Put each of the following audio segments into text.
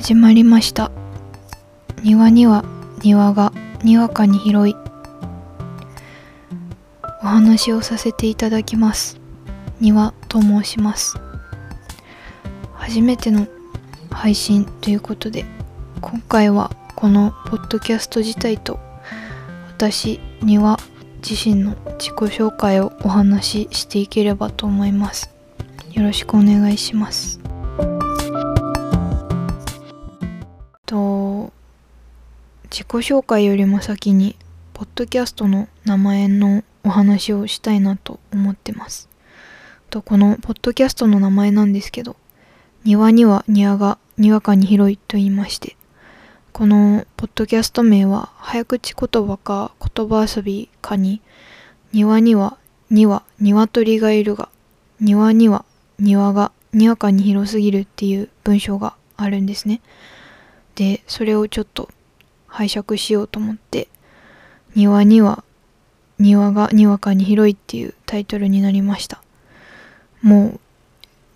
始まりました。庭には庭がにわかに広い。お話をさせていただきます。庭と申します。初めての配信ということで今回はこのポッドキャスト自体と私庭自身の自己紹介をお話ししていければと思います。よろしくお願いします。自己紹介よりも先にポッドキャストの名前のお話をしたいなと思ってます。とこのポッドキャストの名前なんですけど庭には庭がにわかに広いと言いましてこのポッドキャスト名は早口言葉か言葉遊びかに庭にはには鶏がいるが庭には庭がにわかに広すぎるっていう文章があるんですね。でそれをちょっと拝借しようと思って庭には庭がにわかに広いっていうタイトルになりました。も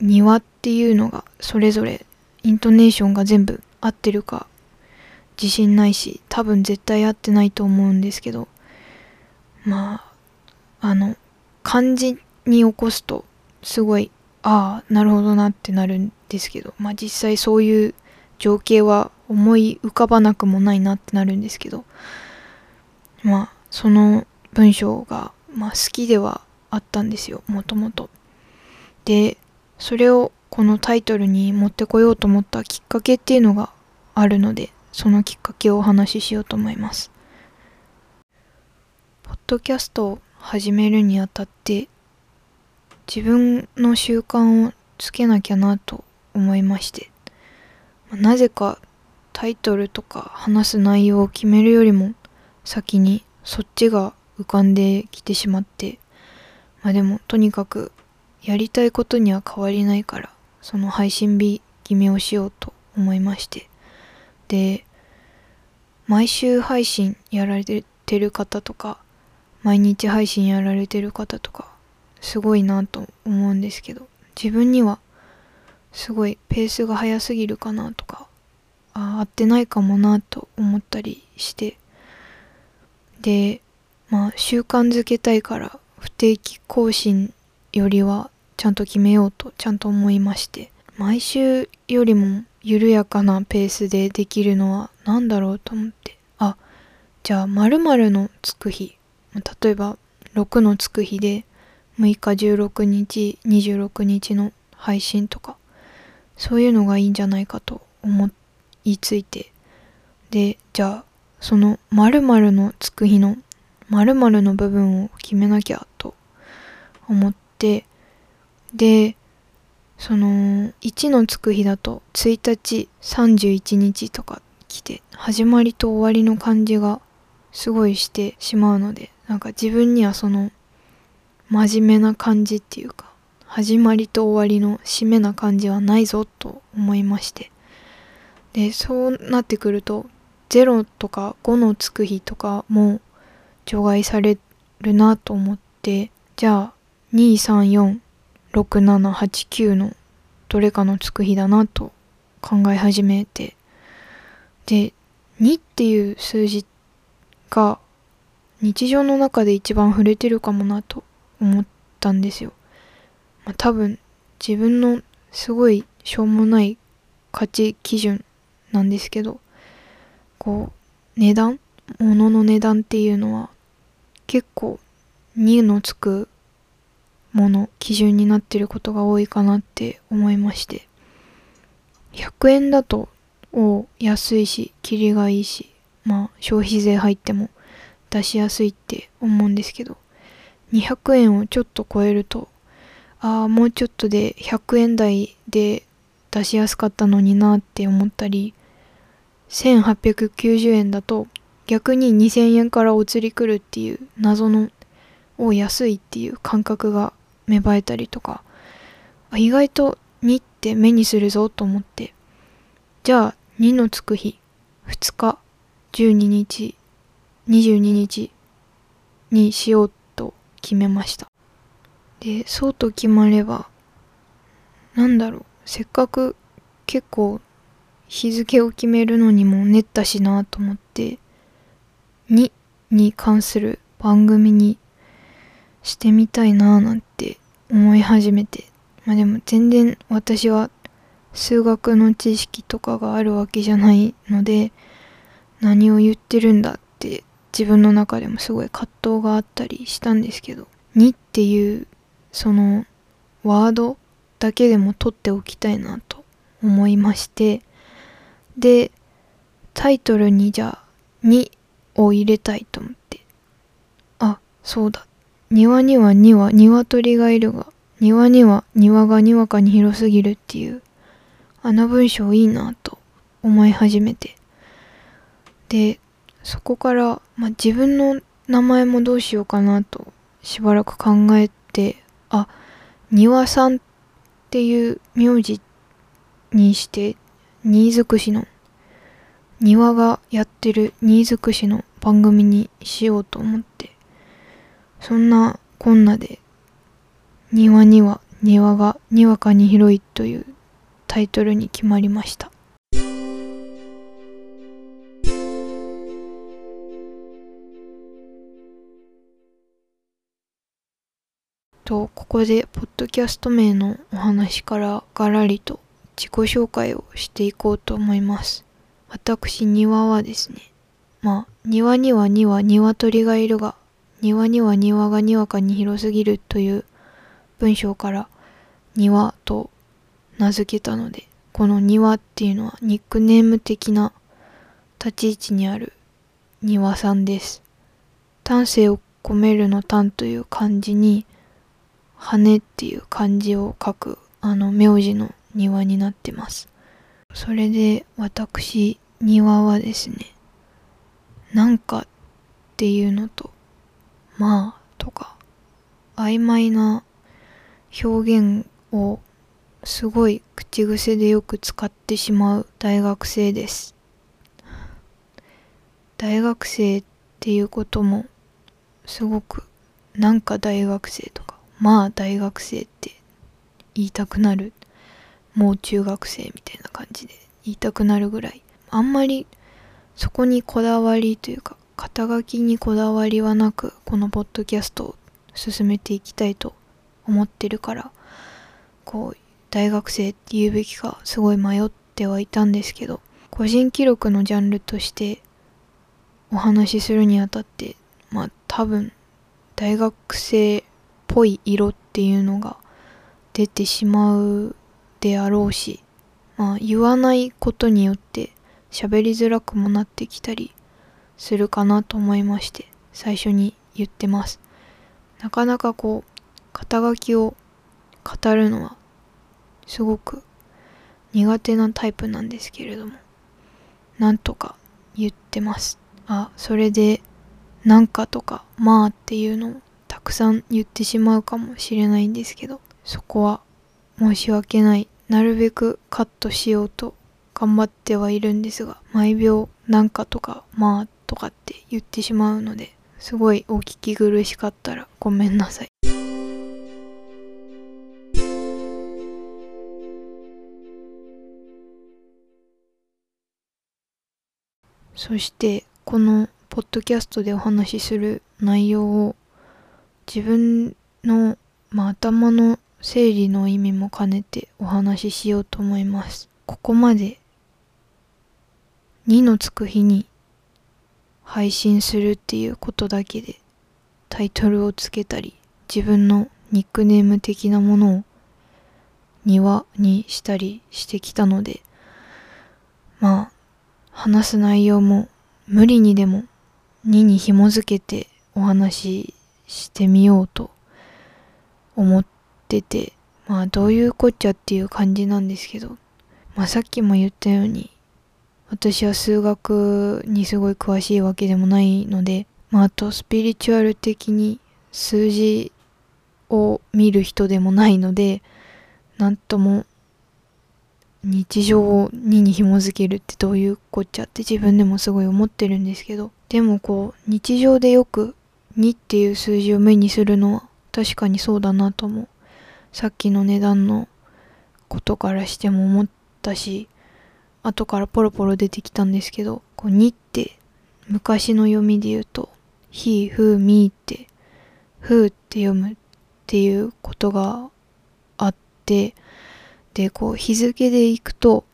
う庭っていうのがそれぞれイントネーションが全部合ってるか自信ないし多分絶対合ってないと思うんですけどまああの漢字に起こすとすごいああなるほどなってなるんですけどまあ実際そういう情景は思い浮かばなくもないなってなるんですけどまあその文章が、まあ、好きではあったんですよもともと。でそれをこのタイトルに持ってこようと思ったきっかけっていうのがあるのでそのきっかけをお話ししようと思います。ポッドキャストを始めるにあたって自分の習慣をつけなきゃなと思いましてなぜかタイトルとか話す内容を決めるよりも先にそっちが浮かんできてしまってまあでもとにかくやりたいことには変わりないからその配信日決めをしようと思いまして。で毎週配信やられてる方とか毎日配信やられてる方とかすごいなと思うんですけど自分にはすごいペースが速すぎるかなとかあ合ってないかもなと思ったりして。でまあ習慣づけたいから不定期更新よりはちゃんと決めようとちゃんと思いまして。毎週よりも緩やかなペースでできるのは何だろうと思って。あじゃあ〇〇のつく日。例えば6のつく日で6日16日26日の配信とか。そういうのがいいんじゃないかと思って。言いついて。でじゃあその〇〇のつく日の〇〇の部分を決めなきゃと思って。でその1のつく日だと1日31日とか来て始まりと終わりの感じがすごいしてしまうのでなんか自分にはその真面目な感じっていうか始まりと終わりの締めな感じはないぞと思いまして。でそうなってくると0とか5のつく日とかも除外されるなと思ってじゃあ234678のどれかのつく日だなと考え始めてで2っていう数字が日常の中で一番触れてるかもなと思ったんですよ。まあ、多分自分のすごいしょうもない価値基準なんですけどこう値段物の値段っていうのは結構2のつくもの基準になってることが多いかなって思いまして100円だとお安いしキリがいいしまあ消費税入っても出しやすいって思うんですけど200円をちょっと超えるとああもうちょっとで100円台で出しやすかったのになって思ったり1890円だと逆に2000円からお釣り来るっていう謎のを安いっていう感覚が芽生えたりとか意外と2って目にするぞと思って。じゃあ2のつく日2日12日22日にしようと決めました。でそうと決まればなんだろうせっかく結構日付を決めるのにも練ったしなと思って2に関する番組にしてみたいななんて思い始めてまあでも全然私は数学の知識とかがあるわけじゃないので何を言ってるんだって自分の中でもすごい葛藤があったりしたんですけど2っていうそのワードだけでも取っておきたいなと思いましてでタイトルにじゃあ2を入れたいと思って。あそうだ。庭には2羽鶏がいるが庭には庭がにわかに広すぎるっていうあの文章いいなと思い始めて。でそこから、まあ、自分の名前もどうしようかなとしばらく考えてあ庭さんっていう名字にして新尽くしの庭がやってる新尽くしの番組にしようと思ってそんなこんなで庭には庭がにわかに広いというタイトルに決まりました。とここでポッドキャスト名のお話からガラリと自己紹介をしていこうと思います。私庭はですねまあ庭には2羽鶏がいるが庭には庭がにわかに広すぎるという文章から庭と名付けたのでこの庭っていうのはニックネーム的な立ち位置にある庭さんです。丹精を込めるの丹という漢字に羽っていう漢字を書くあの名字の庭になってます。それで私庭はですねなんかっていうのとまあとか曖昧な表現をすごい口癖でよく使ってしまう大学生です。大学生っていうこともすごくなんか大学生とかまあ大学生って言いたくなるもう中学生みたいな感じで言いたくなるぐらい。あんまりそこにこだわりというか肩書きにこだわりはなくこのポッドキャストを進めていきたいと思ってるからこう大学生って言うべきかすごい迷ってはいたんですけど個人記録のジャンルとしてお話しするにあたってまあ多分大学生っぽい色っていうのが出てしまうであろうしまあ言わないことによって喋りづらくもなってきたりするかなと思いまして最初に言ってます。なかなかこう肩書きを語るのはすごく苦手なタイプなんですけれどもなんとか言ってます。あそれでなんかとかまあっていうのをたくさん言ってしまうかもしれないんですけどそこは申し訳ないなるべくカットしようと頑張ってはいるんですが毎秒なんかとかまあとかって言ってしまうのですごいお聞き苦しかったらごめんなさい。そしてこのポッドキャストでお話しする内容を自分の、まあ、頭の整理の意味も兼ねてお話ししようと思います。ここまで2のつく日に配信するっていうことだけでタイトルをつけたり自分のニックネーム的なものを庭にしたりしてきたのでまあ話す内容も無理にでも2に紐づけてお話ししてみようと思っててまあどういうこっちゃっていう感じなんですけどまあさっきも言ったように私は数学にすごい詳しいわけでもないのでまああとスピリチュアル的に数字を見る人でもないのでなんとも日常を2に紐づけるってどういうこっちゃって自分でもすごい思ってるんですけどでもこう日常でよく2っていう数字を目にするのは確かにそうだなともさっきの値段のことからしても思ったし後からポロポロ出てきたんですけどこう2って昔の読みで言うと「ひ」「ふ」「み」って「ふ」って読むっていうことがあってでこう日付でいくと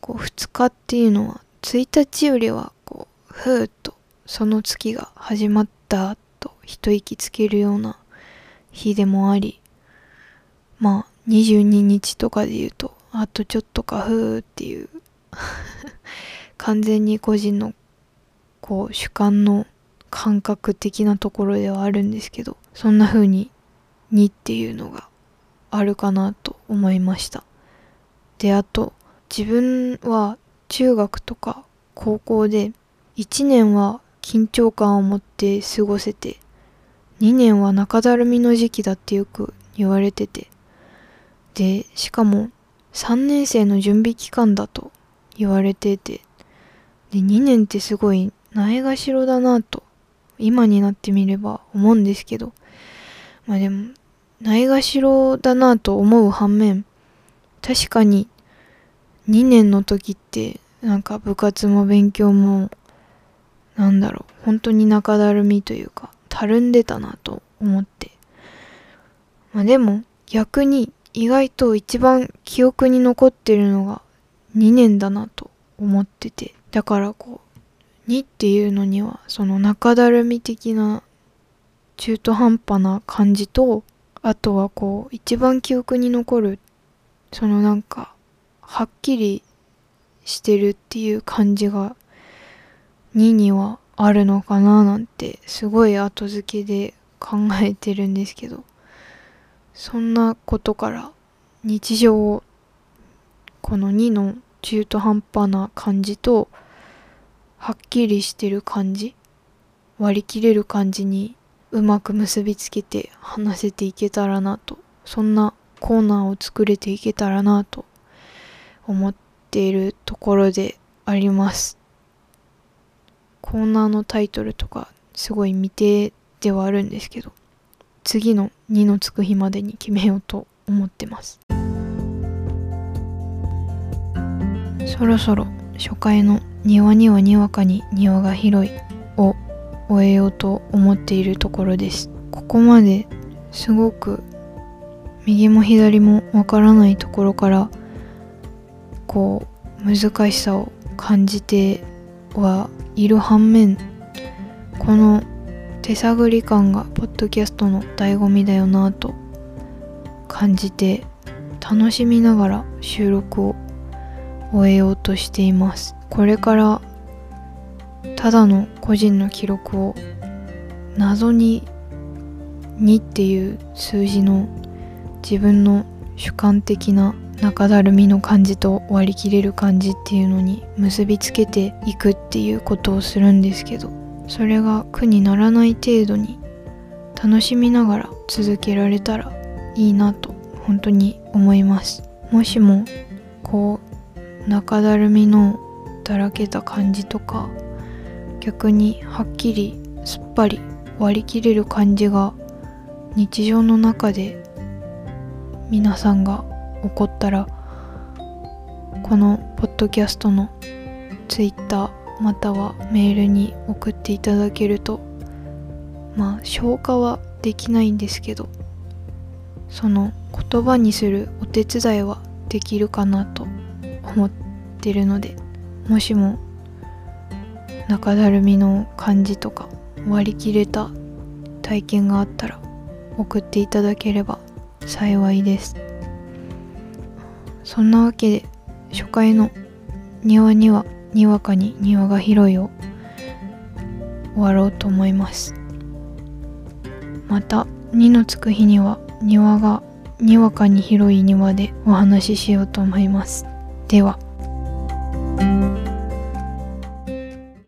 こう2日っていうのは1日よりはこうふとその月が始まったと一息つけるような日でもありまあ22日とかで言うとあとちょっとかふーっていう 完全に個人のこう主観の感覚的なところではあるんですけどそんな風に2っていうのがあるかなと思いました。であと自分は中学とか高校で1年は緊張感を持って過ごせて2年は中だるみの時期だってよく言われててでしかも3年生の準備期間だと言われててで2年ってすごいないがしろだなと今になってみれば思うんですけどまあでもないがしろだなと思う反面確かに2年の時ってなんか部活も勉強もなんだろう本当に中だるみというかたるんでたなと思って。まあでも逆に意外と一番記憶に残ってるのが2年だなと思ってて。だからこう2っていうのにはその中だるみ的な中途半端な感じとあとはこう一番記憶に残るそのなんかはっきりしてるっていう感じが2にはあるのかななんてすごい後付けで考えてるんですけど。そんなことから日常をこの2の中途半端な感じとはっきりしてる感じ割り切れる感じにうまく結びつけて話せていけたらなとそんなコーナーを作れていけたらなと思っているところであります。コーナーのタイトルとかすごい未定ではあるんですけど次の2のつく日までに決めようと思ってます。そろそろ初回の「庭にはにわかに庭が広い」を終えようと思っているところです。ここまですごく右も左もわからないところからこう難しさを感じてはいる反面この手探り感がポッドキャストの醍醐味だよなぁと感じて楽しみながら収録を終えようとしています。これからただの個人の記録を謎に2っていう数字の自分の主観的な中だるみの感じと割り切れる感じっていうのに結びつけていくっていうことをするんですけど。それが苦にならない程度に楽しみながら続けられたらいいなと本当に思います。もしもこう中だるみのだらけた感じとか逆にはっきりすっぱり割り切れる感じが日常の中で皆さんが起こったらこのポッドキャストの Twitter またはメールに送っていただけるとまあ消化はできないんですけどその言葉にするお手伝いはできるかなと思ってるのでもしも中だるみの感じとか割り切れた体験があったら送っていただければ幸いです。そんなわけで初回の庭にはにわかに庭が広いを終わろうと思います。また2のつく日には庭がにわかに広い庭でお話ししようと思います。では。